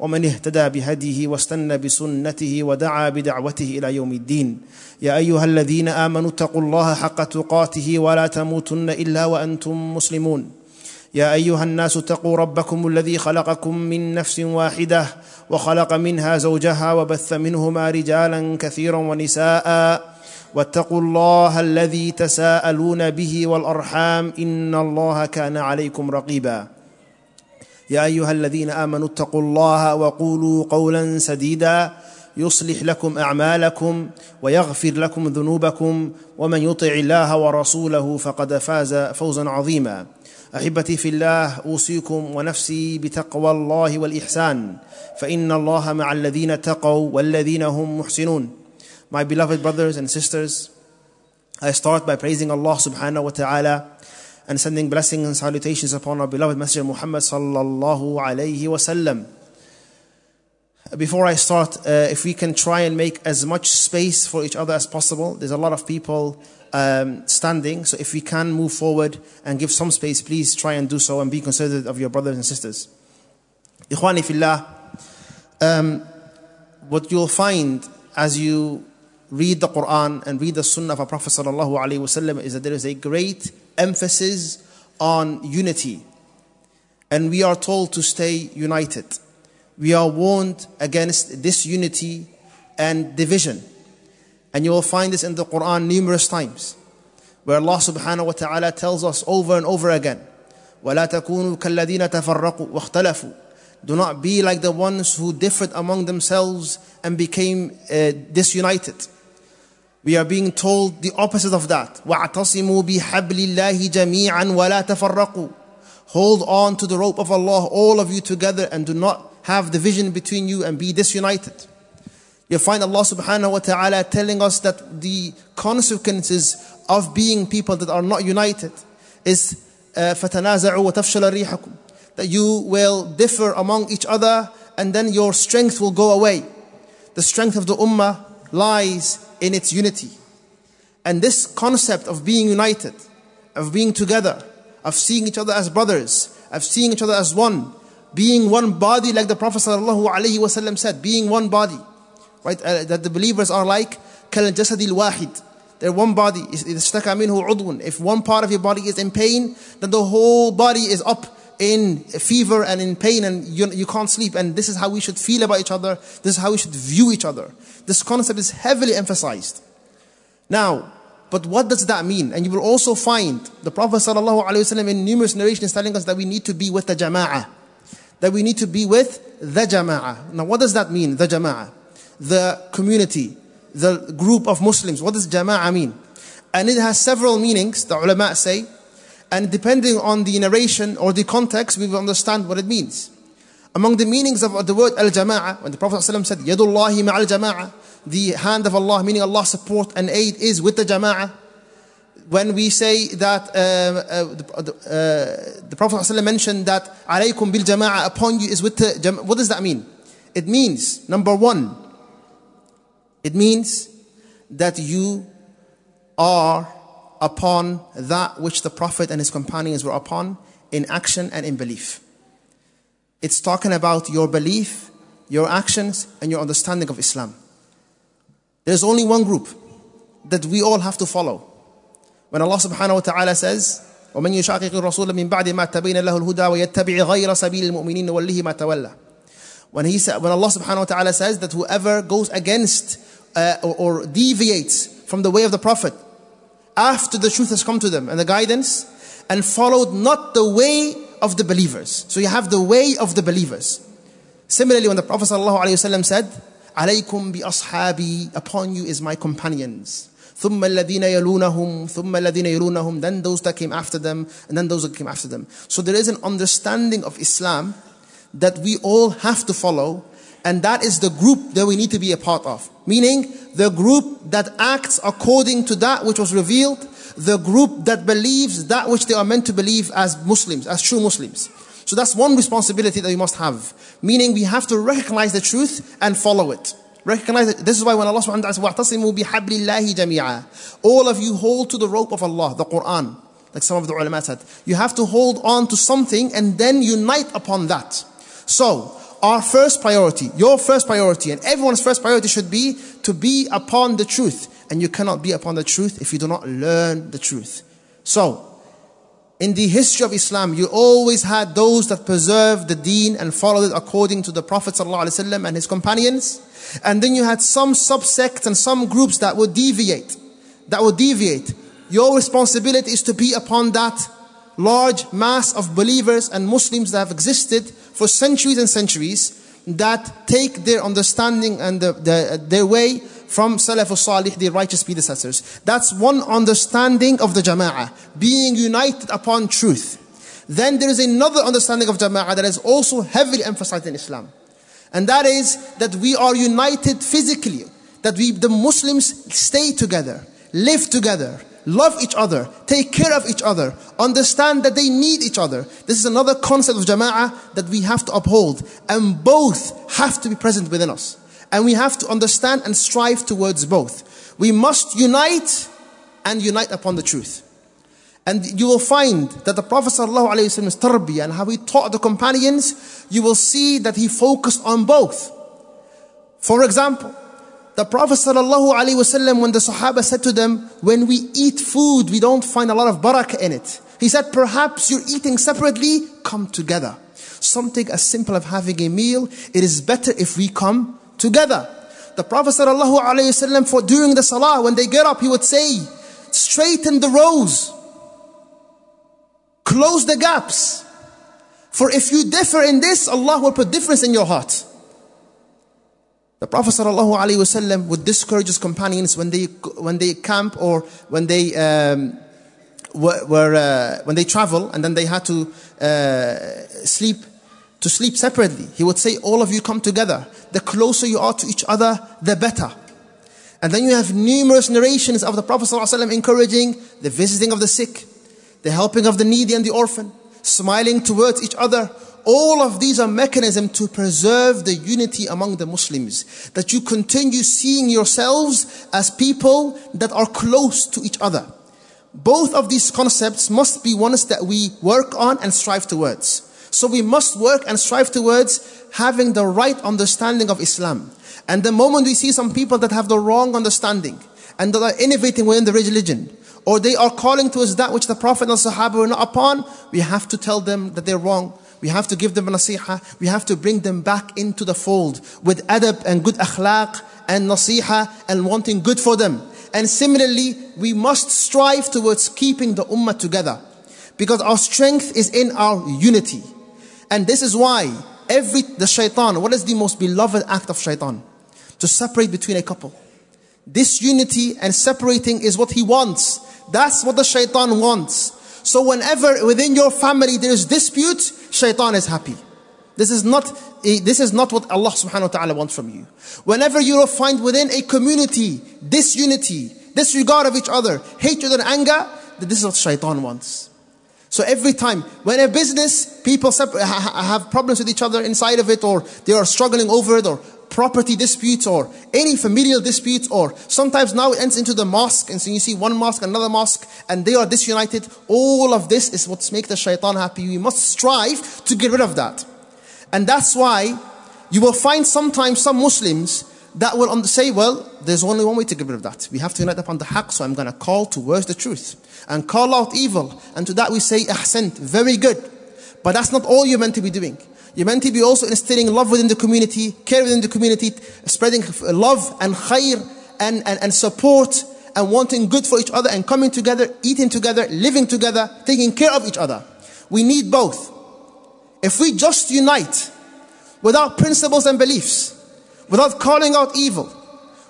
ومن اهتدى بهديه واستنى بسنته ودعا بدعوته إلى يوم الدين. يا أيها الذين آمنوا اتقوا الله حق تقاته ولا تموتن إلا وأنتم مسلمون. يا أيها الناس اتقوا ربكم الذي خلقكم من نفس واحدة وخلق منها زوجها وبث منهما رجالا كثيرا ونساء. واتقوا الله الذي تساءلون به والأرحام إن الله كان عليكم رقيبا. يا أيها الذين آمنوا اتقوا الله وقولوا قولا سديدا يصلح لكم أعمالكم ويغفر لكم ذنوبكم ومن يطع الله ورسوله فقد فاز فوزا عظيما. أحبتي في الله أوصيكم ونفسي بتقوى الله والإحسان فإن الله مع الذين اتقوا والذين هم محسنون. My beloved brothers and sisters, I start by praising Allah subhanahu wa ta'ala. And sending blessings and salutations upon our beloved Messenger Muhammad sallallahu alayhi wasallam. Before I start, uh, if we can try and make as much space for each other as possible, there's a lot of people um, standing, so if we can move forward and give some space, please try and do so and be considerate of your brothers and sisters. Ikhwani fillah, um, what you'll find as you read the Quran and read the Sunnah of our Prophet sallallahu alaihi wasallam is that there is a great emphasis on unity, and we are told to stay united. We are warned against disunity and division, and you will find this in the Quran numerous times, where Allah subhanahu wa taala tells us over and over again, وَلَا تَكُونُوا كَالَّذِينَ تَفَرَّقُوا وَاخْتَلَفُوا do not be like the ones who differed among themselves and became uh, disunited. We are being told the opposite of that. وَاعْتَصِمُوا بِحَبْلِ اللَّهِ جَمِيعًا وَلَا تَفَرَّقُوا Hold on to the rope of Allah, all of you together, and do not have division between you and be disunited. You find Allah subhanahu wa ta'ala telling us that the consequences of being people that are not united is فَتَنَازَعُوا وَتَفْشَلَ رِيحَكُمْ That you will differ among each other and then your strength will go away. The strength of the ummah lies in its unity. And this concept of being united, of being together, of seeing each other as brothers, of seeing each other as one, being one body, like the Prophet ﷺ said, being one body, right? Uh, that the believers are like كالجسد الواحد. They're one body. If one part of your body is in pain, then the whole body is up in fever and in pain and you, you can't sleep. And this is how we should feel about each other. This is how we should view each other. This concept is heavily emphasized. Now, but what does that mean? And you will also find the Prophet ﷺ in numerous narrations telling us that we need to be with the jama'ah. That we need to be with the jama'ah. Now, what does that mean, the jama'ah? The community, the group of Muslims. What does jama'ah mean? And it has several meanings, the ulama say. And depending on the narration or the context, we will understand what it means. Among the meanings of the word al-jama'ah, when the Prophet ﷺ said, Yadullahi ma'al jama'ah, the hand of Allah, meaning Allah's support and aid is with the jama'ah. When we say that uh, uh, the, uh, the Prophet ﷺ mentioned that alaykum bil jama'ah upon you is with the jama'ah, what does that mean? It means, number one, it means that you are upon that which the Prophet and his companions were upon in action and in belief. It's talking about your belief, your actions, and your understanding of Islam. There's only one group that we all have to follow. When Allah subhanahu wa ta'ala says, ومن يشاقق الرسول من بعد ما تبين له الهدى ويتبع غير سبيل المؤمنين نوله ما تولى. When he said, when Allah subhanahu wa ta'ala says that whoever goes against uh, or, or deviates from the way of the Prophet after the truth has come to them and the guidance, and followed not the way of the believers. So you have the way of the believers. Similarly, when the Prophet ﷺ said, عليكم بأصحابي, upon you is my companions. ثم الذين يلونهم ثم الذين يلونهم then those that came after them and then those that came after them so there is an understanding of Islam that we all have to follow and that is the group that we need to be a part of meaning the group that acts according to that which was revealed the group that believes that which they are meant to believe as Muslims as true Muslims so that's one responsibility that we must have meaning we have to recognize the truth and follow it Recognize that this is why when Allah subhanahu wa ta'ala says, وَاعْتَصِمُوا بِحَبْلِ All of you hold to the rope of Allah, the Quran. Like some of the ulama said. You have to hold on to something and then unite upon that. So, our first priority, your first priority, and everyone's first priority should be to be upon the truth. And you cannot be upon the truth if you do not learn the truth. So, in the history of Islam, you always had those that preserved the deen and followed it according to the Prophet ﷺ and his companions. And then you had some subsects and some groups that would deviate. That would deviate. Your responsibility is to be upon that large mass of believers and Muslims that have existed for centuries and centuries that take their understanding and the, the, their way from Salaf al-Salih, the righteous predecessors. That's one understanding of the Jama'ah, being united upon truth. Then there is another understanding of Jama'ah that is also heavily emphasized in Islam. And that is that we are united physically, that we, the Muslims stay together, live together, love each other, take care of each other, understand that they need each other. This is another concept of jama'ah that we have to uphold. And both have to be present within us. And we have to understand and strive towards both. We must unite and unite upon the truth. And you will find that the Prophet ﷺ's tarbiyah and how he taught the companions, you will see that he focused on both. For example, the Prophet ﷺ, when the Sahaba said to them, when we eat food, we don't find a lot of barakah in it. He said, perhaps you're eating separately, come together. Something as simple as having a meal, it is better if we come together. The Prophet ﷺ, for during the salah, when they get up, he would say, straighten the rows. Close the gaps. For if you differ in this, Allah will put difference in your heart. The Prophet ﷺ would discourage his companions when they when they camp or when they um, were, were uh, when they travel and then they had to uh, sleep to sleep separately. He would say, "All of you come together. The closer you are to each other, the better." And then you have numerous narrations of the Prophet ﷺ encouraging the visiting of the sick, the helping of the needy and the orphan, smiling towards each other. All of these are mechanisms to preserve the unity among the Muslims. That you continue seeing yourselves as people that are close to each other. Both of these concepts must be ones that we work on and strive towards. So we must work and strive towards having the right understanding of Islam. And the moment we see some people that have the wrong understanding and that are innovating within the religion, or they are calling towards that which the Prophet and the Sahaba were not upon, we have to tell them that they're wrong. We have to give them nasiha. We have to bring them back into the fold with adab and good akhlaq and nasiha and wanting good for them. And similarly, we must strive towards keeping the ummah together because our strength is in our unity. And this is why every, the shaitan, what is the most beloved act of shaitan? To separate between a couple. This unity and separating is what he wants. That's what the shaitan wants. So whenever within your family there is dispute, shaitan is happy. This is not this is not what Allah subhanahu wa ta'ala wants from you. Whenever you find within a community disunity, disregard of each other, hatred and anger, this is what shaitan wants. So every time when a business people have problems with each other inside of it or they are struggling over it or property disputes or any familial disputes or sometimes now it ends into the mosque and so you see one mosque another mosque and they are disunited. All of this is what makes the shaitan happy. We must strive to get rid of that. And that's why you will find sometimes some muslims that will say well there's only one way to get rid of that. We have to unite upon the haqq so i'm going to call towards the truth and call out evil. And to that we say ahsant very good. But that's not all you're meant to be doing you're meant to be also instilling love within the community, care within the community, spreading love and khair and, and, and support and wanting good for each other and coming together, eating together, living together, taking care of each other. We need both. If we just unite without principles and beliefs, without calling out evil,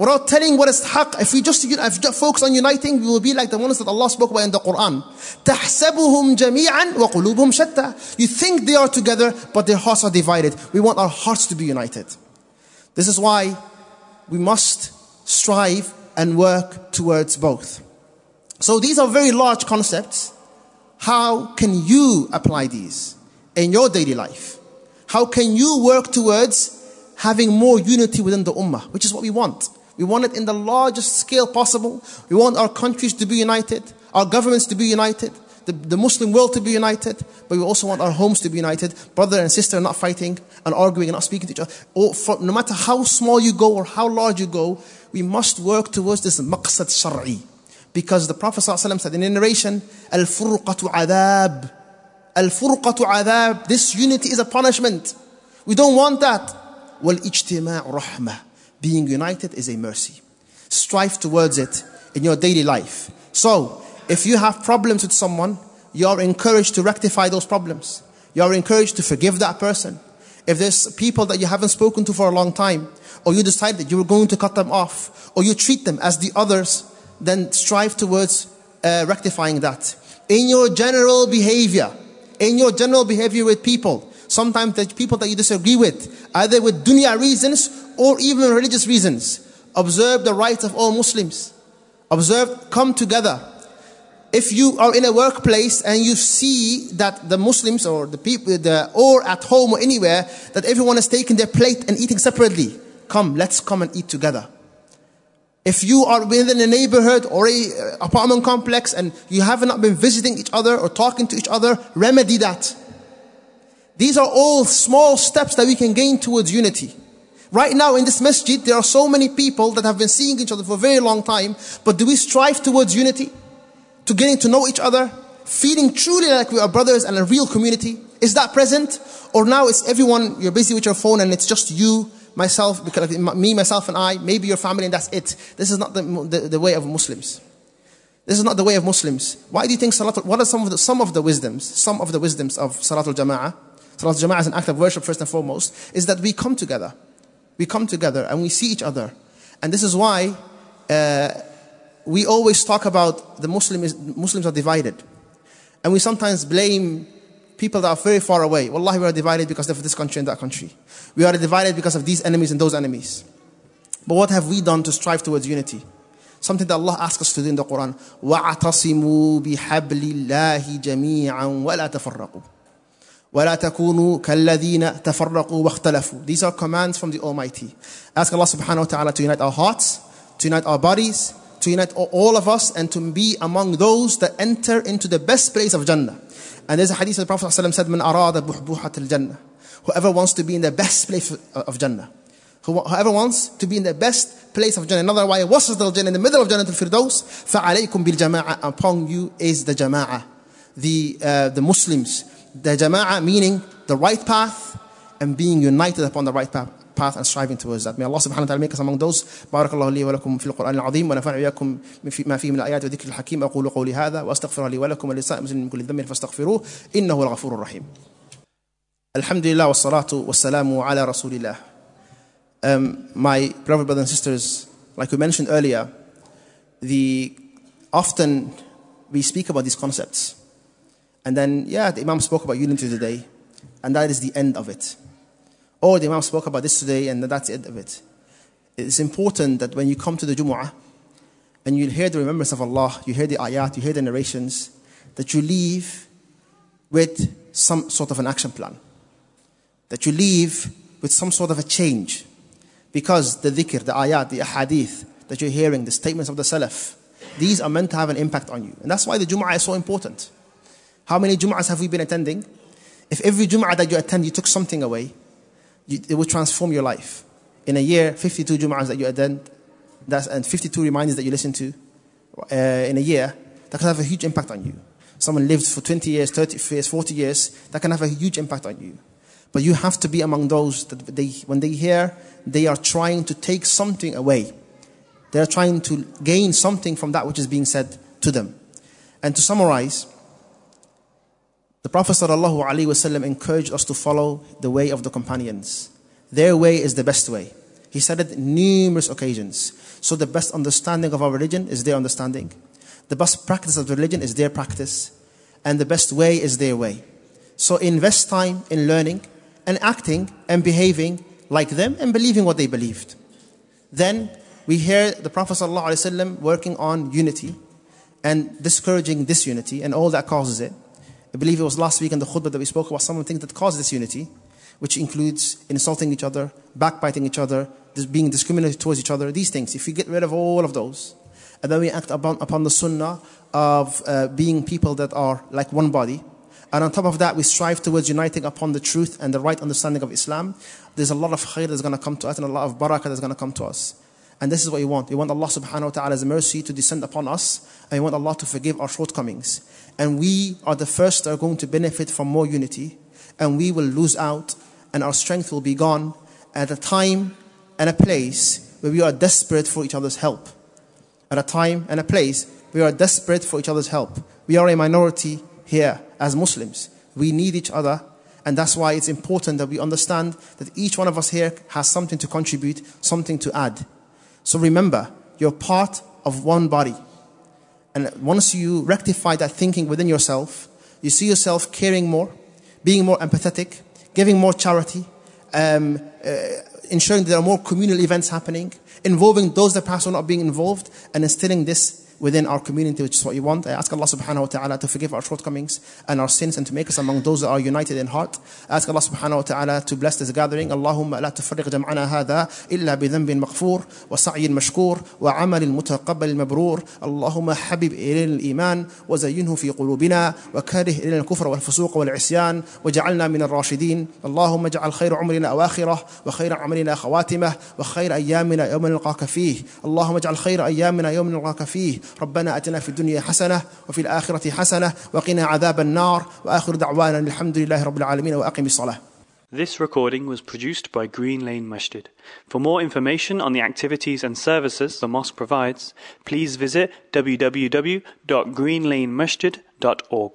without telling what is haqq, if we just, if just focus on uniting, we will be like the ones that Allah spoke about in the Quran. تَحْسَبُهُمْ جَمِيعًا وَقُلُوبُهُمْ شَتَّى You think they are together, but their hearts are divided. We want our hearts to be united. This is why we must strive and work towards both. So these are very large concepts. How can you apply these in your daily life? How can you work towards having more unity within the ummah, which is what we want. We want it in the largest scale possible. We want our countries to be united, our governments to be united, the, the Muslim world to be united, but we also want our homes to be united. Brother and sister not fighting and arguing and not speaking to each other. Or for, no matter how small you go or how large you go, we must work towards this maqsad shar'i. Because the Prophet ﷺ said in a narration, Al-furqatu adhab. Al-furqatu adhab. This unity is a punishment. We don't want that. Wal-ijtima' rahmah. Being united is a mercy. Strive towards it in your daily life. So, if you have problems with someone, you are encouraged to rectify those problems. You are encouraged to forgive that person. If there's people that you haven't spoken to for a long time, or you decide that you were going to cut them off, or you treat them as the others, then strive towards uh, rectifying that. In your general behavior, in your general behavior with people, sometimes the people that you disagree with, either with dunya reasons or even religious reasons, observe the rights of all Muslims. Observe, come together. If you are in a workplace and you see that the Muslims or the people, the, or at home or anywhere, that everyone is taking their plate and eating separately, come, let's come and eat together. If you are within a neighborhood or a uh, apartment complex and you have not been visiting each other or talking to each other, remedy that. These are all small steps that we can gain towards unity. Right now in this masjid, there are so many people that have been seeing each other for a very long time, but do we strive towards unity? To getting to know each other? Feeling truly like we are brothers and a real community? Is that present? Or now it's everyone, you're busy with your phone and it's just you myself, because me, myself, and I, maybe your family, and that's it. This is not the, the, the way of Muslims. This is not the way of Muslims. Why do you think Salatul, what are some of the, some of the wisdoms, some of the wisdoms of Salatul Jama'ah? Salatul Jama'ah is an act of worship first and foremost, is that we come together. We come together and we see each other. And this is why uh, we always talk about the Muslim is, Muslims are divided. And we sometimes blame people that are very far away. Wallahi, we are divided because of this country and that country. We are divided because of these enemies and those enemies. But what have we done to strive towards unity? Something that Allah asks us to do in the Quran. وَاعْتَصِمُوا بِحَبْلِ اللَّهِ جَمِيعًا وَلَا تَفَرَّقُوا ولا تكونوا كالذين تفرقوا واختلفوا. These are commands from the Almighty. Ask Allah subhanahu wa ta'ala to unite our hearts, to unite our bodies, to unite all of us, and to be among those that enter into the best place of Jannah. And there's a hadith that the Prophet ﷺ said, من أراد بحبوحة الجنة. Whoever wants to be in the best place of Jannah. Whoever wants to be in the best place of Jannah. Another way, وسط الجنة, in the middle of Jannah al-Firdaus, فعليكم بالجماعة. Upon you is the jama'ah. The, uh, the Muslims. The jama'ah meaning the right path and being united upon the right path. path and striving towards that. May Allah subhanahu wa ta'ala make us among those. بارك الله لي ولكم في القرآن العظيم ونفعني وإياكم ما فيه من الآيات وذكر الحكيم أقول قولي هذا وأستغفر لي ولكم ولسائر المسلمين من كل ذنب فاستغفروه إنه الغفور الرحيم. الحمد لله والصلاة والسلام على رسول الله. Um, my brother, brothers and sisters, like we mentioned earlier, the often we speak about these concepts. And then, yeah, the Imam spoke about unity today, and that is the end of it. Or the Imam spoke about this today, and that's the end of it. It's important that when you come to the Jumu'ah, and you hear the remembrance of Allah, you hear the ayat, you hear the narrations, that you leave with some sort of an action plan. That you leave with some sort of a change. Because the dhikr, the ayat, the ahadith that you're hearing, the statements of the salaf, these are meant to have an impact on you. And that's why the Jumu'ah is so important. How many Jumu'ahs have we been attending? If every Jumu'ah that you attend, you took something away, you, it will transform your life. In a year, 52 Jumu'ahs that you attend, that's, and 52 reminders that you listen to uh, in a year, that can have a huge impact on you. Someone lived for 20 years, 30 years, 40 years, that can have a huge impact on you. But you have to be among those that they, when they hear, they are trying to take something away. They're trying to gain something from that which is being said to them. And to summarize, the Prophet ﷺ encouraged us to follow the way of the companions. Their way is the best way. He said it numerous occasions. So the best understanding of our religion is their understanding. The best practice of religion is their practice. And the best way is their way. So invest time in learning and acting and behaving like them and believing what they believed. Then we hear the Prophet ﷺ working on unity and discouraging disunity and all that causes it. I believe it was last week in the khutbah that we spoke about some of the things that cause disunity, which includes insulting each other, backbiting each other, being discriminatory towards each other, these things. If we get rid of all of those, and then we act upon, upon the sunnah of uh, being people that are like one body, and on top of that, we strive towards uniting upon the truth and the right understanding of Islam, there's a lot of khair that's going to come to us and a lot of barakah that's going to come to us. And this is what you want. You want Allah subhanahu wa ta'ala's mercy to descend upon us, and you want Allah to forgive our shortcomings. And we are the first that are going to benefit from more unity, and we will lose out, and our strength will be gone at a time and a place where we are desperate for each other's help. At a time and a place we are desperate for each other's help. We are a minority here as Muslims. We need each other and that's why it's important that we understand that each one of us here has something to contribute, something to add. So remember, you're part of one body. And once you rectify that thinking within yourself, you see yourself caring more, being more empathetic, giving more charity, um, uh, ensuring there are more communal events happening, involving those that perhaps are not being involved, and instilling this within our community, which is what you want. I ask Allah subhanahu wa ta'ala to forgive our shortcomings and our sins and to make us among those that are united in heart. I ask Allah subhanahu wa ta'ala to bless this gathering. Allahumma la تفرق جمعنا هذا إلا بذنب مغفور وسعي مشكور وعمل متقبل مبرور اللهم حبب إلينا الإيمان وزينه في قلوبنا وكره إلينا الكفر والفسوق والعصيان وجعلنا من الراشدين اللهم اجعل خير عمرنا أواخره وخير عملنا خواتمه وخير أيامنا يوم نلقاك فيه اللهم اجعل خير أيامنا يوم نلقاك فيه ربنا أتنا في الدنيا حسنة وفي الآخرة حسنة وقنا عذاب النار وآخر دعوانا الحمد لله رب العالمين وأقم الصلاة This recording was produced by Green Lane Masjid. For more information on the activities and services the mosque provides, please visit www.greenlanemasjid.org.